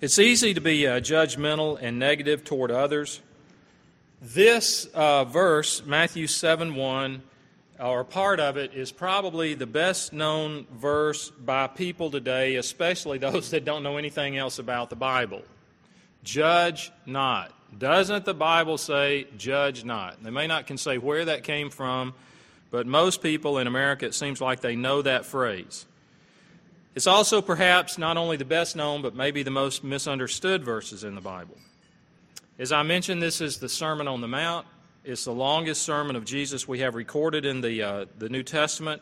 It's easy to be uh, judgmental and negative toward others. This uh, verse, Matthew 7 1, or part of it, is probably the best known verse by people today, especially those that don't know anything else about the Bible. Judge not. Doesn't the Bible say, judge not? They may not can say where that came from, but most people in America, it seems like they know that phrase. It's also perhaps not only the best known, but maybe the most misunderstood verses in the Bible. As I mentioned, this is the Sermon on the Mount. It's the longest sermon of Jesus we have recorded in the, uh, the New Testament.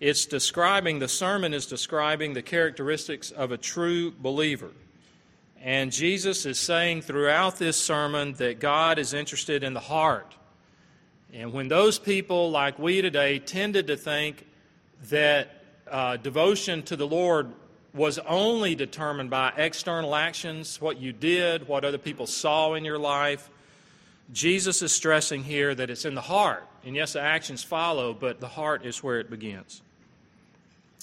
It's describing, the sermon is describing the characteristics of a true believer. And Jesus is saying throughout this sermon that God is interested in the heart. And when those people, like we today, tended to think that uh, devotion to the Lord was only determined by external actions, what you did, what other people saw in your life. Jesus is stressing here that it's in the heart. And yes, the actions follow, but the heart is where it begins.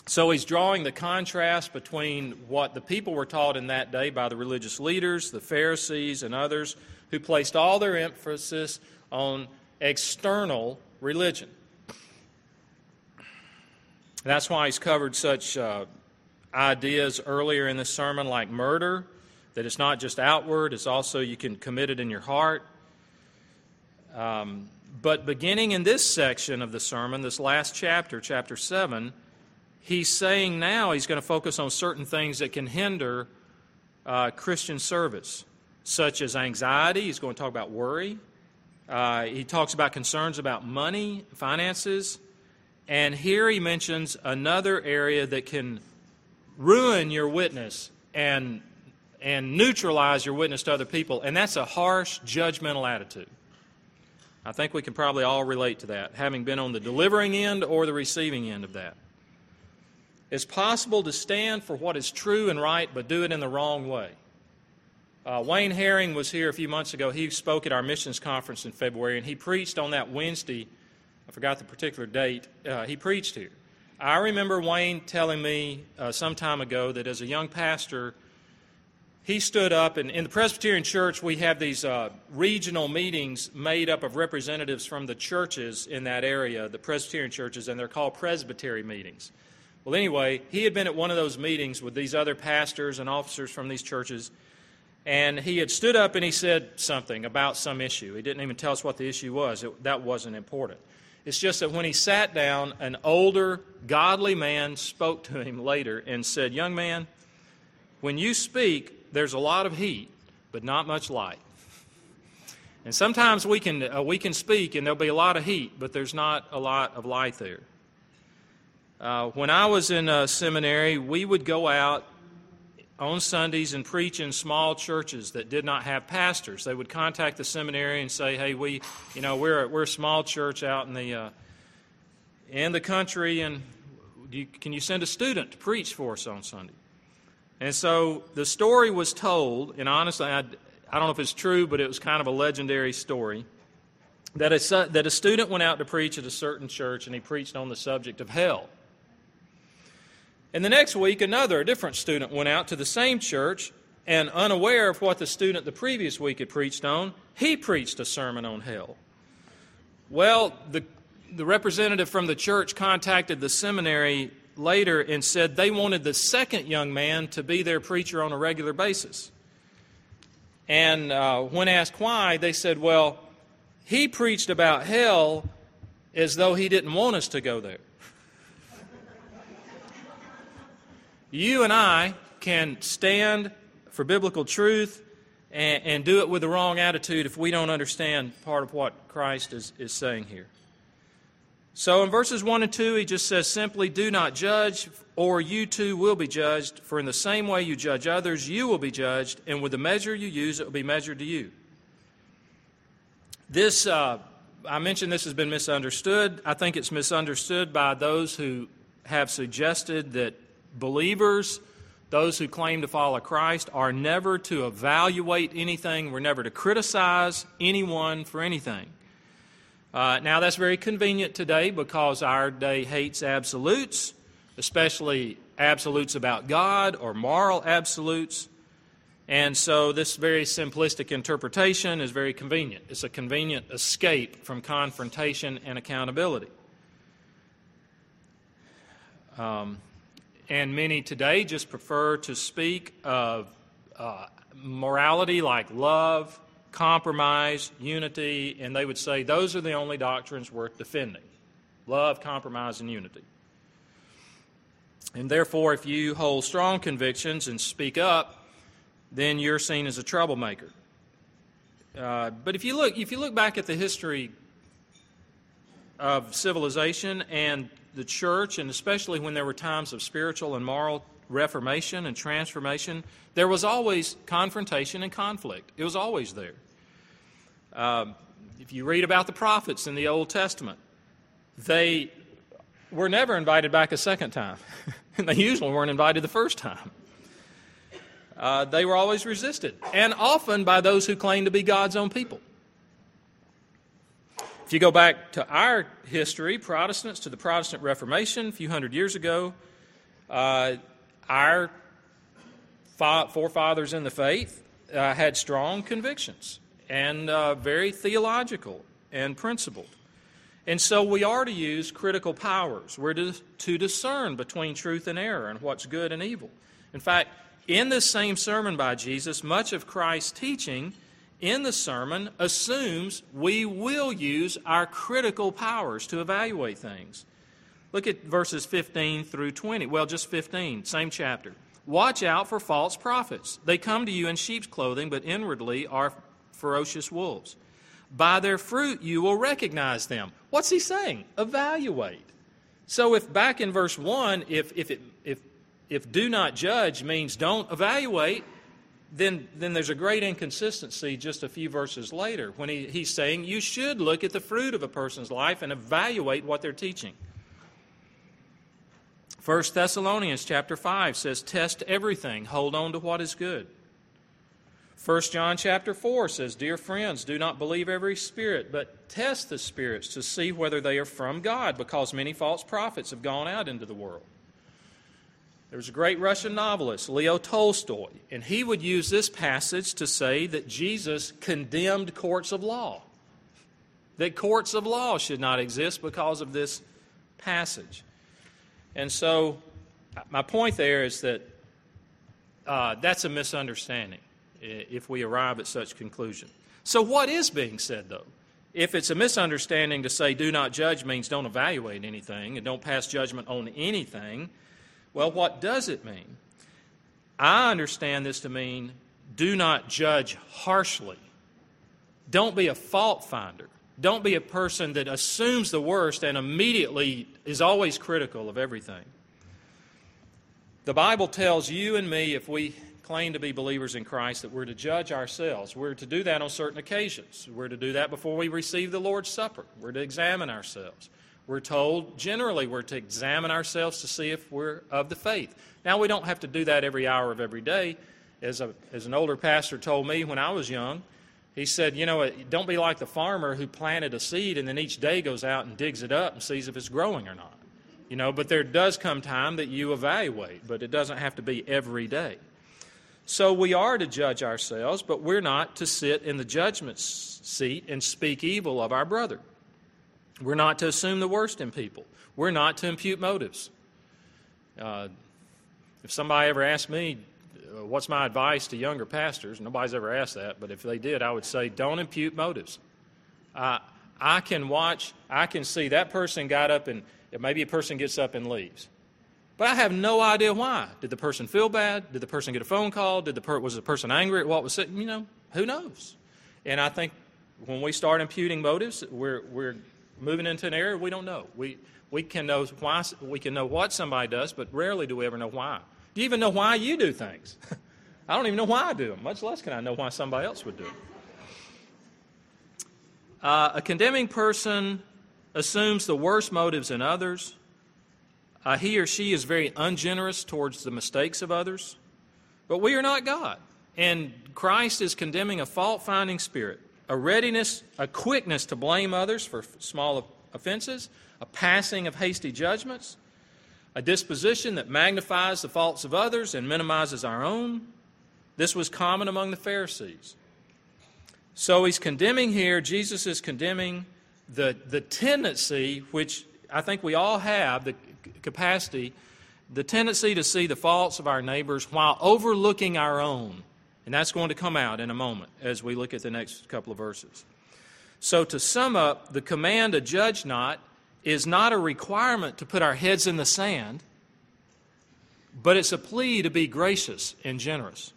So he's drawing the contrast between what the people were taught in that day by the religious leaders, the Pharisees, and others who placed all their emphasis on external religion. That's why he's covered such uh, ideas earlier in the sermon, like murder, that it's not just outward, it's also you can commit it in your heart. Um, but beginning in this section of the sermon, this last chapter, chapter 7, he's saying now he's going to focus on certain things that can hinder uh, Christian service, such as anxiety. He's going to talk about worry. Uh, he talks about concerns about money, finances. And here he mentions another area that can ruin your witness and, and neutralize your witness to other people, and that's a harsh, judgmental attitude. I think we can probably all relate to that, having been on the delivering end or the receiving end of that. It's possible to stand for what is true and right, but do it in the wrong way. Uh, Wayne Herring was here a few months ago. He spoke at our missions conference in February, and he preached on that Wednesday. I forgot the particular date. Uh, he preached here. I remember Wayne telling me uh, some time ago that as a young pastor, he stood up, and in the Presbyterian Church, we have these uh, regional meetings made up of representatives from the churches in that area, the Presbyterian churches, and they're called presbytery meetings. Well, anyway, he had been at one of those meetings with these other pastors and officers from these churches, and he had stood up and he said something about some issue. He didn't even tell us what the issue was, it, that wasn't important. It's just that when he sat down, an older, godly man spoke to him later and said, Young man, when you speak, there's a lot of heat, but not much light. And sometimes we can, uh, we can speak and there'll be a lot of heat, but there's not a lot of light there. Uh, when I was in uh, seminary, we would go out on Sundays and preach in small churches that did not have pastors. They would contact the seminary and say, "Hey, we, you know, we're a, we're a small church out in the uh, in the country, and you, can you send a student to preach for us on Sunday?" And so the story was told, and honestly, I, I don't know if it's true, but it was kind of a legendary story. That a, that a student went out to preach at a certain church, and he preached on the subject of hell. And the next week, another, a different student went out to the same church, and unaware of what the student the previous week had preached on, he preached a sermon on hell. Well, the, the representative from the church contacted the seminary later and said they wanted the second young man to be their preacher on a regular basis. And uh, when asked why, they said, well, he preached about hell as though he didn't want us to go there. You and I can stand for biblical truth and, and, do it with the wrong attitude if we don't understand part of what Christ is, is saying here. So in verses 1 and 2, he just says simply, Do not judge, or you too will be judged. For in the same way you judge others, you will be judged, and with the measure you use, it will be measured to you. This, uh, I mentioned this has been misunderstood. I think it's misunderstood by those who have suggested that believers, those who claim to follow Christ, are never to evaluate anything. We're never to criticize anyone for anything. Uh, now, that's very convenient today because our day hates absolutes, especially absolutes about God or moral absolutes. And so, this very simplistic interpretation is very convenient. It's a convenient escape from confrontation and accountability. Um, and many today just prefer to speak of uh, morality like love, compromise, unity, and they would say those are the only doctrines worth defending love, compromise, and unity. And therefore, if you hold strong convictions and speak up, then you're seen as a troublemaker. Uh, but if you look, if you look back at the history of civilization and the church, and especially when there were times of spiritual and moral reformation and transformation, there was always confrontation and conflict. It was always there. Um, if you read about the prophets in the Old Testament, they were never invited back a second time. and they usually weren't invited the first time. Uh, they were always resisted, and often by those who claimed to be God's own people. If you go back to our history, Protestants, to the Protestant Reformation a few hundred years ago, uh, our forefathers in the faith uh, had strong convictions and uh, very theological and principled. And so we are to use critical powers. We're to, to discern between truth and error and what's good and evil. In fact, in this same sermon by Jesus, much of Christ's teaching in the sermon assumes we will use our critical powers to evaluate things. Look at verses 15 through 20. Well, just 15, same chapter. Watch out for false prophets. They come to you in sheep's clothing, but inwardly are ferocious wolves. By their fruit you will recognize them. What's he saying? Evaluate. So if back in verse 1, if, if, it, if, if do not judge means don't evaluate, then, then there's a great inconsistency just a few verses later when he, he's saying you should look at the fruit of a person's life and evaluate what they're teaching. 1 Thessalonians chapter 5 says, Test everything, hold on to what is good. 1 John chapter 4 says, Dear friends, do not believe every spirit, but test the spirits to see whether they are from God, because many false prophets have gone out into the world. There was a great Russian novelist, Leo Tolstoy, and he would use this passage to say that Jesus condemned courts of law. That courts of law should not exist because of this passage. And so, my point there is that uh, that's a misunderstanding if we arrive at such conclusion. So, what is being said, though? If it's a misunderstanding to say do not judge means don't evaluate anything and don't pass judgment on anything, well, what does it mean? I understand this to mean do not judge harshly. Don't be a fault finder. Don't be a person that assumes the worst and immediately is always critical of everything. The Bible tells you and me, if we claim to be believers in Christ that we're to judge ourselves. We're to do that on certain occasions. We're to do that before we receive the Lord's Supper. We're to examine ourselves. We're told generally we're to examine ourselves to see if we're of the faith. Now, we don't have to do that every hour of every day. As, a, as an older pastor told me when I was young, he said, You know, don't be like the farmer who planted a seed and then each day goes out and digs it up and sees if it's growing or not. You know, but there does come time that you evaluate, but it doesn't have to be every day. So we are to judge ourselves, but we're not to sit in the judgment seat and speak evil of our brother. We're not to assume the worst in people. We're not to impute motives. Uh, if somebody ever asked me, uh, what's my advice to younger pastors? Nobody's ever asked that, but if they did, I would say, don't impute motives. Uh, I can watch, I can see that person got up and maybe a person gets up and leaves. But I have no idea why. Did the person feel bad? Did the person get a phone call? Did the per- was the person angry at what was said? You know, who knows? And I think when we start imputing motives, we're, we're moving into an area we don't know. We, we, can know why, we can know what somebody does, but rarely do we ever know why. Do you even know why you do things? I don't even know why I do them, much less can I know why somebody else would do them. Uh, a condemning person assumes the worst motives in others uh, he or she is very ungenerous towards the mistakes of others. But we are not God. And Christ is condemning a fault finding spirit, a readiness, a quickness to blame others for small offenses, a passing of hasty judgments, a disposition that magnifies the faults of others and minimizes our own. This was common among the Pharisees. So he's condemning here, Jesus is condemning the, the tendency, which I think we all have, the capacity, the tendency to see the faults of our neighbors while overlooking our own. And that's going to come out in a moment as we look at the next couple of verses. So, to sum up, the command to judge not is not a requirement to put our heads in the sand, but it's a plea to be gracious and generous.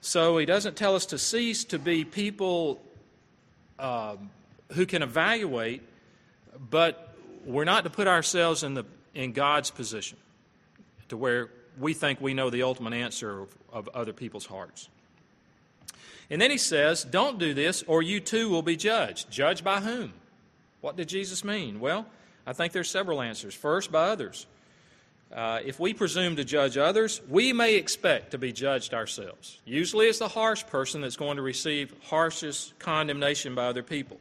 So, he doesn't tell us to cease to be people uh, who can evaluate, but we're not to put ourselves in, the, in God's position to where we think we know the ultimate answer of, of other people's hearts. And then he says, Don't do this, or you too will be judged. Judged by whom? What did Jesus mean? Well, I think there's several answers. First, by others. Uh, if we presume to judge others, we may expect to be judged ourselves. Usually, it's the harsh person that's going to receive harshest condemnation by other people.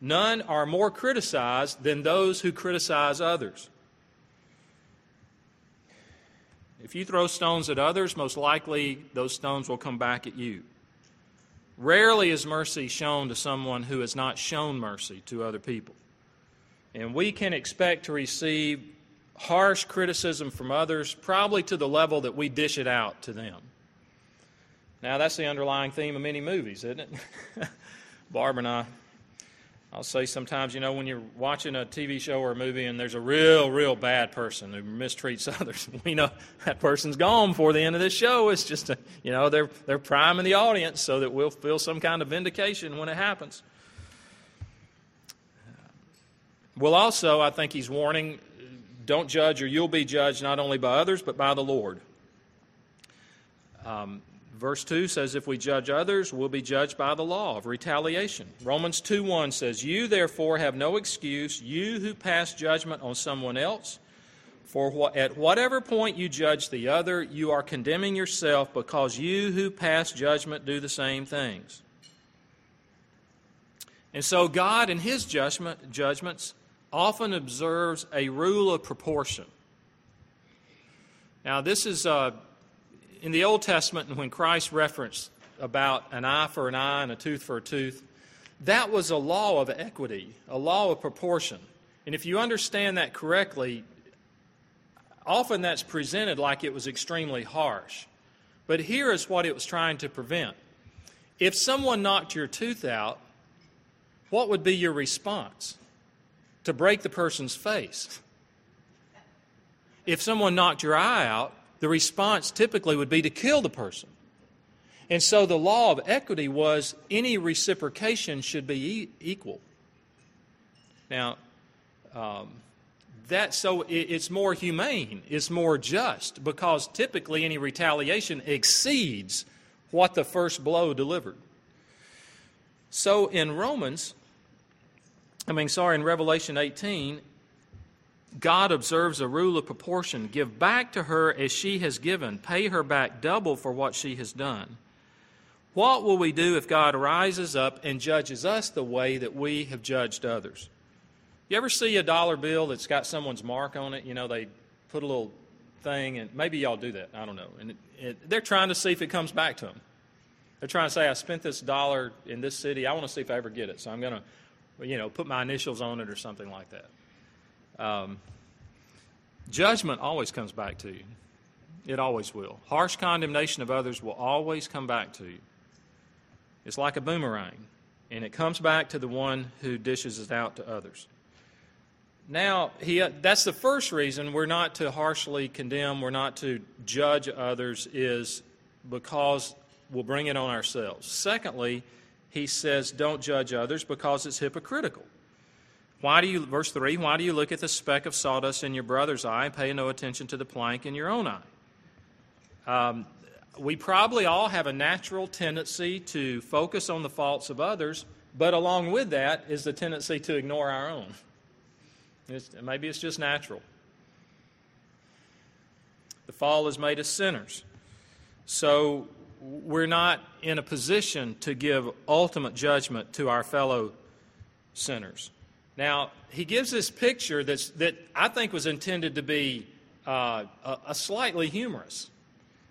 None are more criticized than those who criticize others. If you throw stones at others, most likely those stones will come back at you. Rarely is mercy shown to someone who has not shown mercy to other people. And we can expect to receive harsh criticism from others, probably to the level that we dish it out to them. Now, that's the underlying theme of many movies, isn't it? Barb and I I'll say sometimes, you know, when you're watching a TV show or a movie and there's a real, real bad person who mistreats others, we know that person's gone before the end of this show. It's just, a, you know, they're, they're priming the audience so that we'll feel some kind of vindication when it happens. Well, also, I think he's warning don't judge or you'll be judged not only by others, but by the Lord. Um, Verse 2 says, If we judge others, we'll be judged by the law of retaliation. Romans 2 1 says, You therefore have no excuse, you who pass judgment on someone else. For at whatever point you judge the other, you are condemning yourself because you who pass judgment do the same things. And so God, in His judgment, judgments, often observes a rule of proportion. Now, this is uh, in the Old Testament, when Christ referenced about an eye for an eye and a tooth for a tooth, that was a law of equity, a law of proportion. And if you understand that correctly, often that's presented like it was extremely harsh. But here is what it was trying to prevent. If someone knocked your tooth out, what would be your response? To break the person's face. If someone knocked your eye out, the response typically would be to kill the person. And so the law of equity was any reciprocation should be equal. Now, um, that so it, it's more humane, it's more just, because typically any retaliation exceeds what the first blow delivered. So in Romans, I mean, sorry, in Revelation 18, God observes a rule of proportion. Give back to her as she has given, pay her back double for what she has done. What will we do if God rises up and judges us the way that we have judged others? You ever see a dollar bill that's got someone's mark on it? You know, they put a little thing, and maybe y'all do that. I don't know. And it, it, they're trying to see if it comes back to them. They're trying to say, I spent this dollar in this city. I want to see if I ever get it. So I'm going to, you know, put my initials on it or something like that. Um, judgment always comes back to you. It always will. Harsh condemnation of others will always come back to you. It's like a boomerang, and it comes back to the one who dishes it out to others. Now, he, that's the first reason we're not to harshly condemn, we're not to judge others, is because we'll bring it on ourselves. Secondly, he says, don't judge others because it's hypocritical. Why do you, verse 3, why do you look at the speck of sawdust in your brother's eye and pay no attention to the plank in your own eye? Um, we probably all have a natural tendency to focus on the faults of others, but along with that is the tendency to ignore our own. It's, maybe it's just natural. The fall has made us sinners. So we're not in a position to give ultimate judgment to our fellow sinners. Now, he gives this picture that's, that I think was intended to be uh, a, a slightly humorous.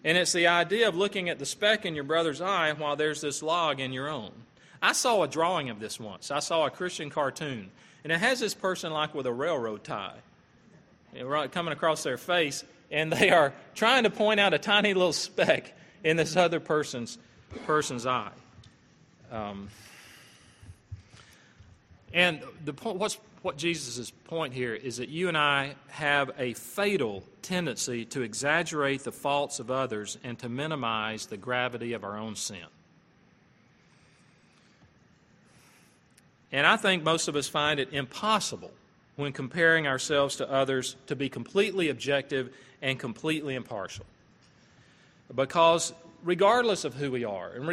And it's the idea of looking at the speck in your brother's eye while there's this log in your own. I saw a drawing of this once. I saw a Christian cartoon, and it has this person like with a railroad tie coming across their face, and they are trying to point out a tiny little speck in this other person's person's eye. Um, and the point, what's, what Jesus' point here is that you and I have a fatal tendency to exaggerate the faults of others and to minimize the gravity of our own sin. And I think most of us find it impossible when comparing ourselves to others to be completely objective and completely impartial. Because regardless of who we are, and